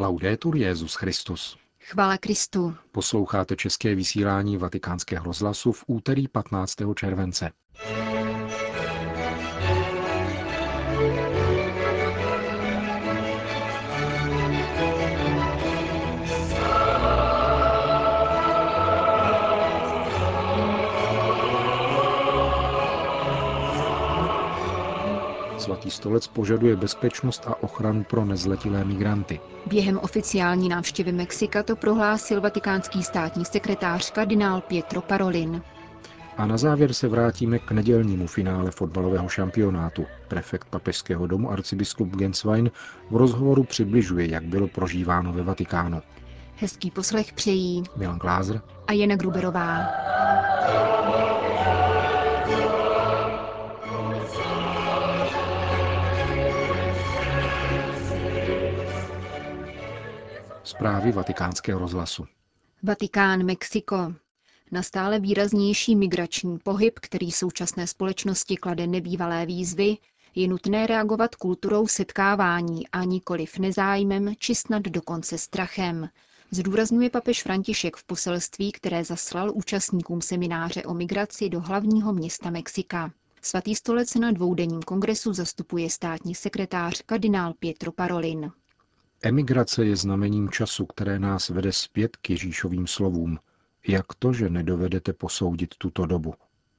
Laudetur Jezus Christus. Chvála Kristu. Posloucháte české vysílání Vatikánského rozhlasu v úterý 15. července. Stolec požaduje bezpečnost a ochranu pro nezletilé migranty. Během oficiální návštěvy Mexika to prohlásil vatikánský státní sekretář kardinál Pietro Parolin. A na závěr se vrátíme k nedělnímu finále fotbalového šampionátu. Prefekt papežského domu arcibiskup Genswein v rozhovoru přibližuje, jak bylo prožíváno ve Vatikánu. Hezký poslech přejí Milan Glázer a Jana Gruberová. Zprávy vatikánského rozhlasu. Vatikán, Mexiko. Na stále výraznější migrační pohyb, který současné společnosti klade nebývalé výzvy, je nutné reagovat kulturou setkávání a nikoliv nezájmem či snad dokonce strachem, zdůrazňuje papež František v poselství, které zaslal účastníkům semináře o migraci do hlavního města Mexika. Svatý stolec na dvoudenním kongresu zastupuje státní sekretář kardinál Pietro Parolin. Emigrace je znamením času, které nás vede zpět k Ježíšovým slovům. Jak to, že nedovedete posoudit tuto dobu?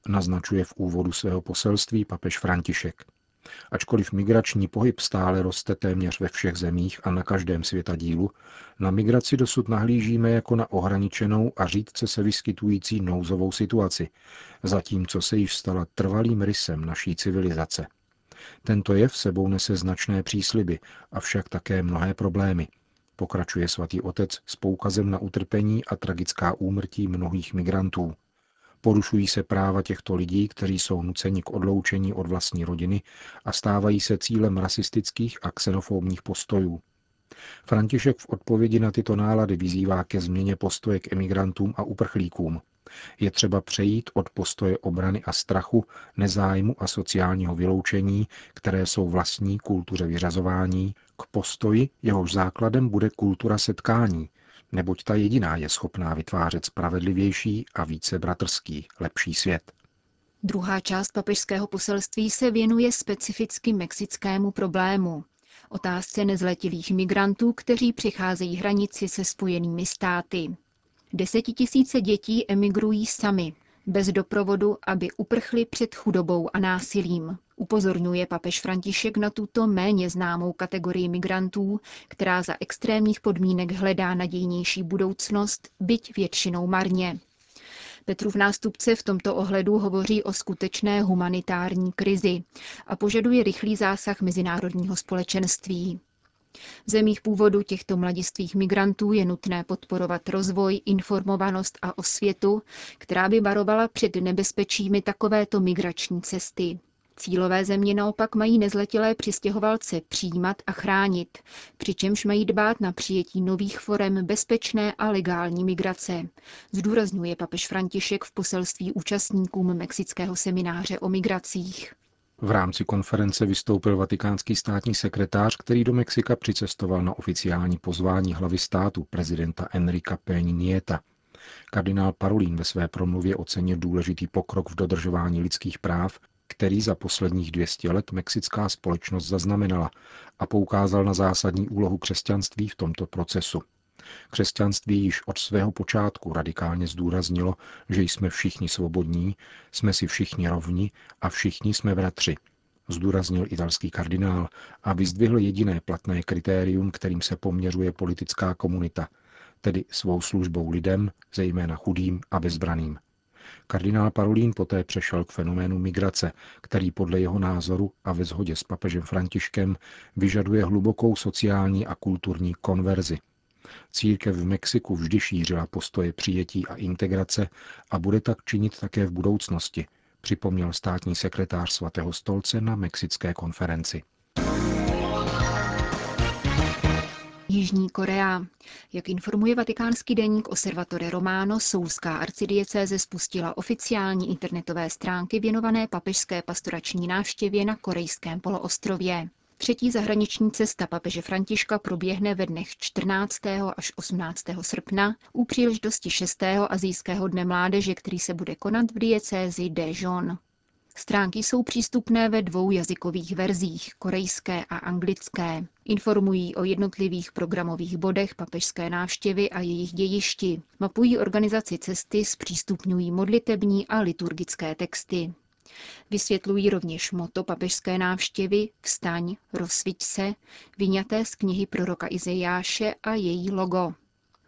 Naznačuje v úvodu svého poselství papež František. Ačkoliv migrační pohyb stále roste téměř ve všech zemích a na každém světadílu, na migraci dosud nahlížíme jako na ohraničenou a řídce se vyskytující nouzovou situaci, zatímco se již stala trvalým rysem naší civilizace – tento jev sebou nese značné přísliby, avšak také mnohé problémy. Pokračuje svatý otec s poukazem na utrpení a tragická úmrtí mnohých migrantů. Porušují se práva těchto lidí, kteří jsou nuceni k odloučení od vlastní rodiny a stávají se cílem rasistických a xenofobních postojů. František v odpovědi na tyto nálady vyzývá ke změně postoje k emigrantům a uprchlíkům. Je třeba přejít od postoje obrany a strachu, nezájmu a sociálního vyloučení, které jsou vlastní kultuře vyřazování, k postoji, jehož základem bude kultura setkání, neboť ta jediná je schopná vytvářet spravedlivější a více bratrský, lepší svět. Druhá část papežského poselství se věnuje specificky mexickému problému. Otázce nezletilých migrantů, kteří přicházejí hranici se spojenými státy. Desetitisíce dětí emigrují sami, bez doprovodu, aby uprchli před chudobou a násilím. Upozorňuje papež František na tuto méně známou kategorii migrantů, která za extrémních podmínek hledá nadějnější budoucnost, byť většinou marně. Petrův nástupce v tomto ohledu hovoří o skutečné humanitární krizi a požaduje rychlý zásah mezinárodního společenství. V zemích původu těchto mladistvých migrantů je nutné podporovat rozvoj, informovanost a osvětu, která by varovala před nebezpečími takovéto migrační cesty. Cílové země naopak mají nezletilé přistěhovalce přijímat a chránit, přičemž mají dbát na přijetí nových forem bezpečné a legální migrace, zdůrazňuje papež František v poselství účastníkům Mexického semináře o migracích. V rámci konference vystoupil vatikánský státní sekretář, který do Mexika přicestoval na oficiální pozvání hlavy státu prezidenta Enrika Peña Nieta. Kardinál Parolín ve své promluvě ocenil důležitý pokrok v dodržování lidských práv, který za posledních 200 let mexická společnost zaznamenala a poukázal na zásadní úlohu křesťanství v tomto procesu. Křesťanství již od svého počátku radikálně zdůraznilo, že jsme všichni svobodní, jsme si všichni rovni a všichni jsme bratři, zdůraznil italský kardinál a vyzdvihl jediné platné kritérium, kterým se poměřuje politická komunita, tedy svou službou lidem, zejména chudým a bezbraným. Kardinál Parolín poté přešel k fenoménu migrace, který podle jeho názoru a ve shodě s papežem Františkem vyžaduje hlubokou sociální a kulturní konverzi, Církev v Mexiku vždy šířila postoje přijetí a integrace a bude tak činit také v budoucnosti, připomněl státní sekretář svatého stolce na mexické konferenci. Jižní Korea. Jak informuje vatikánský deník Osservatore Romano, soulská arcidiecéze spustila oficiální internetové stránky věnované papežské pastorační návštěvě na korejském poloostrově. Třetí zahraniční cesta papeže Františka proběhne ve dnech 14. až 18. srpna u příležitosti 6. azijského dne mládeže, který se bude konat v diecézi Dijon. Stránky jsou přístupné ve dvou jazykových verzích, korejské a anglické. Informují o jednotlivých programových bodech papežské návštěvy a jejich dějišti. Mapují organizaci cesty, zpřístupňují modlitební a liturgické texty. Vysvětlují rovněž moto papežské návštěvy Vstaň, rozsviť se, vyňaté z knihy proroka Izejáše a její logo.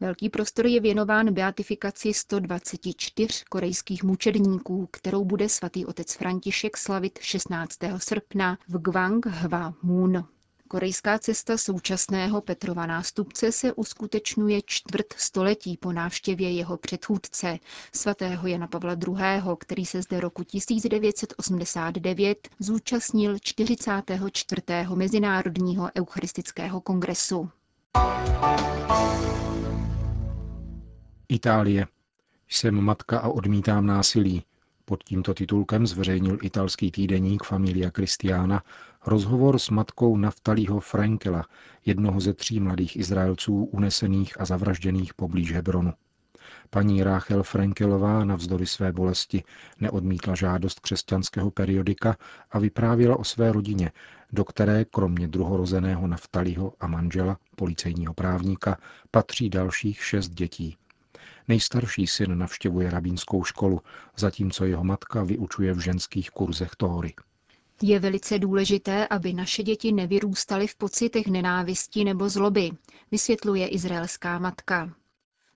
Velký prostor je věnován beatifikaci 124 korejských mučedníků, kterou bude svatý otec František slavit 16. srpna v Gwang Hwa Moon. Korejská cesta současného Petrova nástupce se uskutečňuje čtvrt století po návštěvě jeho předchůdce, svatého Jana Pavla II., který se zde roku 1989 zúčastnil 44. Mezinárodního eucharistického kongresu. Itálie. Jsem matka a odmítám násilí. Pod tímto titulkem zveřejnil italský týdeník Familia Cristiana rozhovor s matkou Naftalího Frankela, jednoho ze tří mladých Izraelců unesených a zavražděných poblíž Hebronu. Paní Ráchel Frankelová navzdory své bolesti neodmítla žádost křesťanského periodika a vyprávěla o své rodině, do které kromě druhorozeného Naftalího a manžela, policejního právníka, patří dalších šest dětí. Nejstarší syn navštěvuje rabínskou školu, zatímco jeho matka vyučuje v ženských kurzech Tóry. Je velice důležité, aby naše děti nevyrůstaly v pocitech nenávisti nebo zloby, vysvětluje izraelská matka.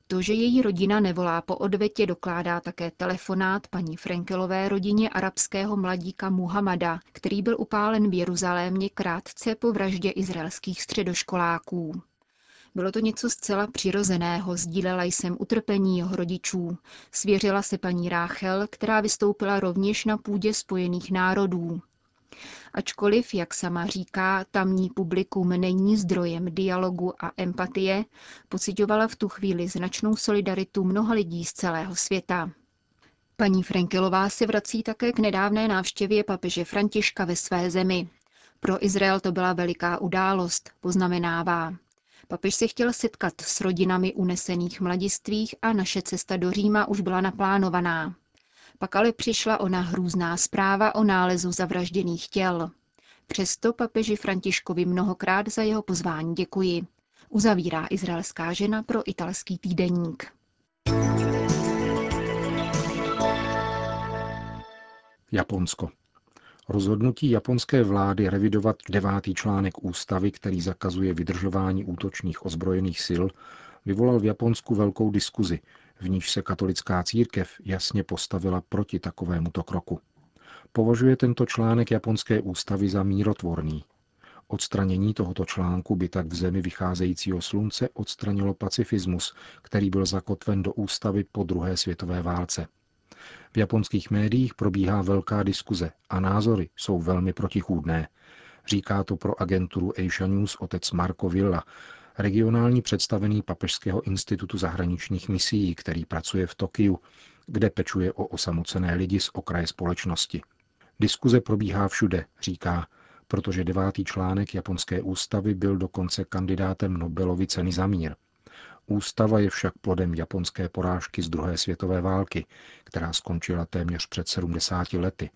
To, že její rodina nevolá po odvetě, dokládá také telefonát paní Frankelové rodině arabského mladíka Muhammada, který byl upálen v Jeruzalémě krátce po vraždě izraelských středoškoláků. Bylo to něco zcela přirozeného, sdílela jsem utrpení jeho rodičů. Svěřila se paní Ráchel, která vystoupila rovněž na půdě Spojených národů. Ačkoliv, jak sama říká, tamní publikum není zdrojem dialogu a empatie, pocitovala v tu chvíli značnou solidaritu mnoha lidí z celého světa. Paní Frankelová se vrací také k nedávné návštěvě papeže Františka ve své zemi. Pro Izrael to byla veliká událost, poznamenává. Papež se chtěl setkat s rodinami unesených mladistvých a naše cesta do Říma už byla naplánovaná. Pak ale přišla ona hrůzná zpráva o nálezu zavražděných těl. Přesto papeži Františkovi mnohokrát za jeho pozvání děkuji. Uzavírá izraelská žena pro italský týdeník. Japonsko. Rozhodnutí japonské vlády revidovat devátý článek ústavy, který zakazuje vydržování útočných ozbrojených sil, vyvolal v Japonsku velkou diskuzi, v níž se katolická církev jasně postavila proti takovémuto kroku. Považuje tento článek japonské ústavy za mírotvorný. Odstranění tohoto článku by tak v zemi vycházejícího slunce odstranilo pacifismus, který byl zakotven do ústavy po druhé světové válce. V japonských médiích probíhá velká diskuze a názory jsou velmi protichůdné. Říká to pro agenturu Asia News otec Marco Villa, regionální představený Papežského institutu zahraničních misií, který pracuje v Tokiu, kde pečuje o osamocené lidi z okraje společnosti. Diskuze probíhá všude, říká, protože devátý článek japonské ústavy byl dokonce kandidátem Nobelovy ceny za mír. Ústava je však plodem japonské porážky z druhé světové války, která skončila téměř před 70 lety.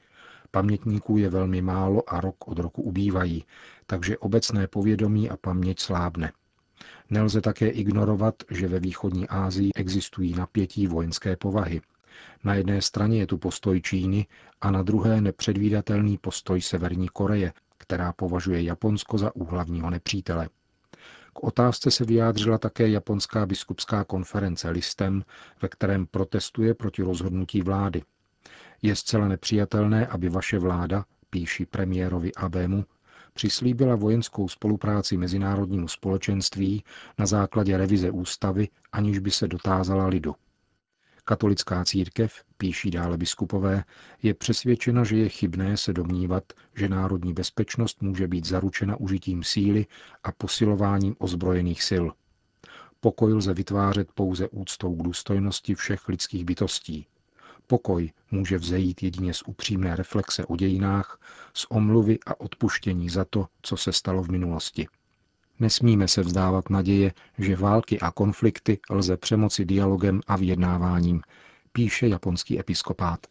Pamětníků je velmi málo a rok od roku ubývají, takže obecné povědomí a paměť slábne. Nelze také ignorovat, že ve východní Asii existují napětí vojenské povahy. Na jedné straně je tu postoj Číny a na druhé nepředvídatelný postoj Severní Koreje, která považuje Japonsko za úhlavního nepřítele. K otázce se vyjádřila také japonská biskupská konference listem, ve kterém protestuje proti rozhodnutí vlády. Je zcela nepřijatelné, aby vaše vláda, píší premiérovi Abemu, přislíbila vojenskou spolupráci mezinárodnímu společenství na základě revize ústavy, aniž by se dotázala lidu. Katolická církev, píší dále biskupové, je přesvědčena, že je chybné se domnívat, že národní bezpečnost může být zaručena užitím síly a posilováním ozbrojených sil. Pokoj lze vytvářet pouze úctou k důstojnosti všech lidských bytostí. Pokoj může vzejít jedině z upřímné reflexe o dějinách, z omluvy a odpuštění za to, co se stalo v minulosti. Nesmíme se vzdávat naděje, že války a konflikty lze přemoci dialogem a vyjednáváním, píše japonský episkopát.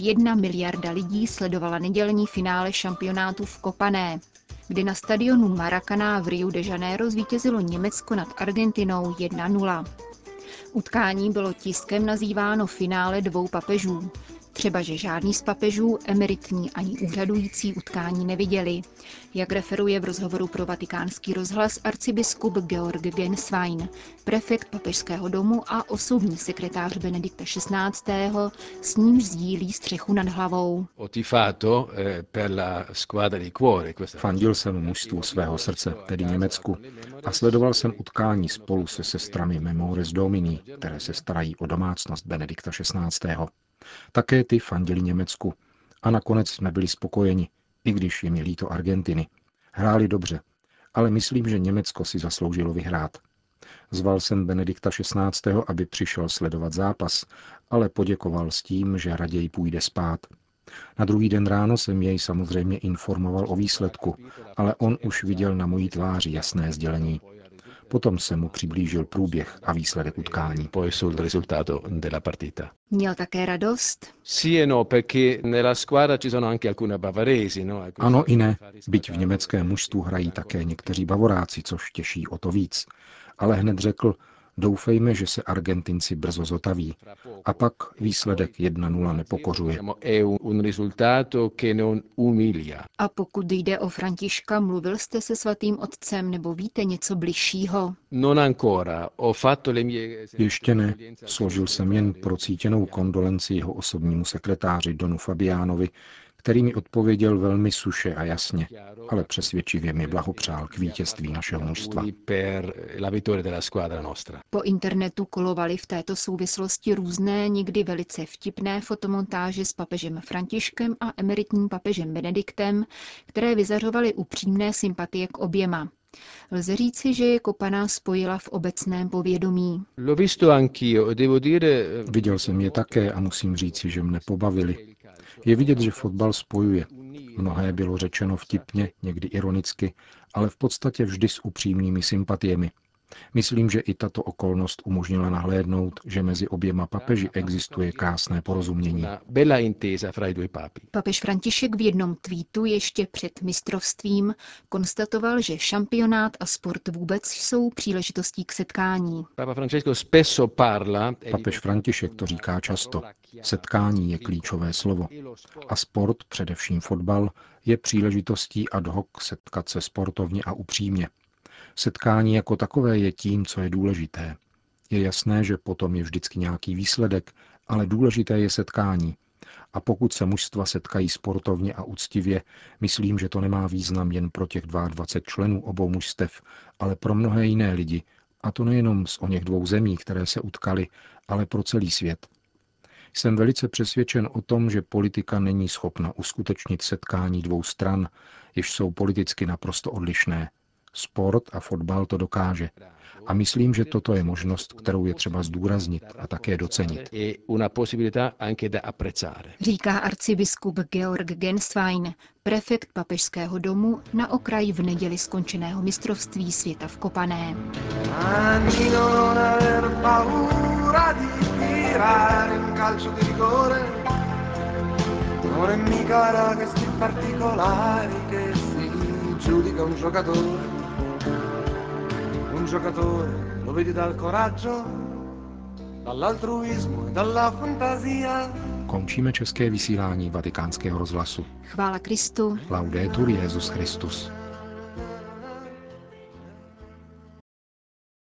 Jedna miliarda lidí sledovala nedělní finále šampionátu v Kopané, kdy na stadionu Maracaná v Rio de Janeiro zvítězilo Německo nad Argentinou 1-0. Utkání bylo tiskem nazýváno finále dvou papežů, Třeba, že žádný z papežů, emeritní ani úřadující utkání neviděli, jak referuje v rozhovoru pro vatikánský rozhlas arcibiskup Georg Genswein, prefekt papežského domu a osobní sekretář Benedikta XVI., s nímž sdílí střechu nad hlavou. Fandil jsem mužstvu svého srdce, tedy Německu, a sledoval jsem utkání spolu se sestrami Memores Domini, které se starají o domácnost Benedikta XVI. Také ty fandili Německu. A nakonec jsme byli spokojeni, i když je mi líto Argentiny. Hráli dobře, ale myslím, že Německo si zasloužilo vyhrát. Zval jsem Benedikta XVI., aby přišel sledovat zápas, ale poděkoval s tím, že raději půjde spát. Na druhý den ráno jsem jej samozřejmě informoval o výsledku, ale on už viděl na mojí tváři jasné sdělení. Potom se mu přiblížil průběh a výsledek utkání. Měl také radost? No, no, ano i ne, byť v německém mužstvu hrají také někteří bavoráci, což těší o to víc. Ale hned řekl, Doufejme, že se Argentinci brzo zotaví. A pak výsledek 1-0 nepokořuje. A pokud jde o Františka, mluvil jste se svatým otcem nebo víte něco bližšího? Ještě ne. Složil jsem jen procítěnou kondolenci jeho osobnímu sekretáři Donu Fabiánovi, který mi odpověděl velmi suše a jasně, ale přesvědčivě mi blahopřál k vítězství našeho mužstva. Po internetu kolovaly v této souvislosti různé, někdy velice vtipné fotomontáže s papežem Františkem a emeritním papežem Benediktem, které vyzařovaly upřímné sympatie k oběma. Lze říci, že je kopaná spojila v obecném povědomí. Viděl jsem je také a musím říci, že mne pobavili. Je vidět, že fotbal spojuje. Mnohé bylo řečeno vtipně, někdy ironicky, ale v podstatě vždy s upřímnými sympatiemi. Myslím, že i tato okolnost umožnila nahlédnout, že mezi oběma papeži existuje krásné porozumění. Papež František v jednom tweetu ještě před mistrovstvím konstatoval, že šampionát a sport vůbec jsou příležitostí k setkání. Papež František to říká často. Setkání je klíčové slovo. A sport, především fotbal, je příležitostí ad hoc setkat se sportovně a upřímně. Setkání jako takové je tím, co je důležité. Je jasné, že potom je vždycky nějaký výsledek, ale důležité je setkání. A pokud se mužstva setkají sportovně a úctivě, myslím, že to nemá význam jen pro těch 22 členů obou mužstev, ale pro mnohé jiné lidi, a to nejenom z o něch dvou zemí, které se utkali, ale pro celý svět. Jsem velice přesvědčen o tom, že politika není schopna uskutečnit setkání dvou stran, jež jsou politicky naprosto odlišné, Sport a fotbal to dokáže. A myslím, že toto je možnost, kterou je třeba zdůraznit a také docenit. Říká arcibiskup Georg Genswein, prefekt papežského domu na okraji v neděli skončeného mistrovství světa v Kopané. Non è mica questi particolari che si giudica un giocatore giocatore lo vedi dal coraggio, dall'altruismo e dalla fantasia. Končíme české vysílání vatikánského rozhlasu. Chvála Kristu. Laudetur Jezus Christus.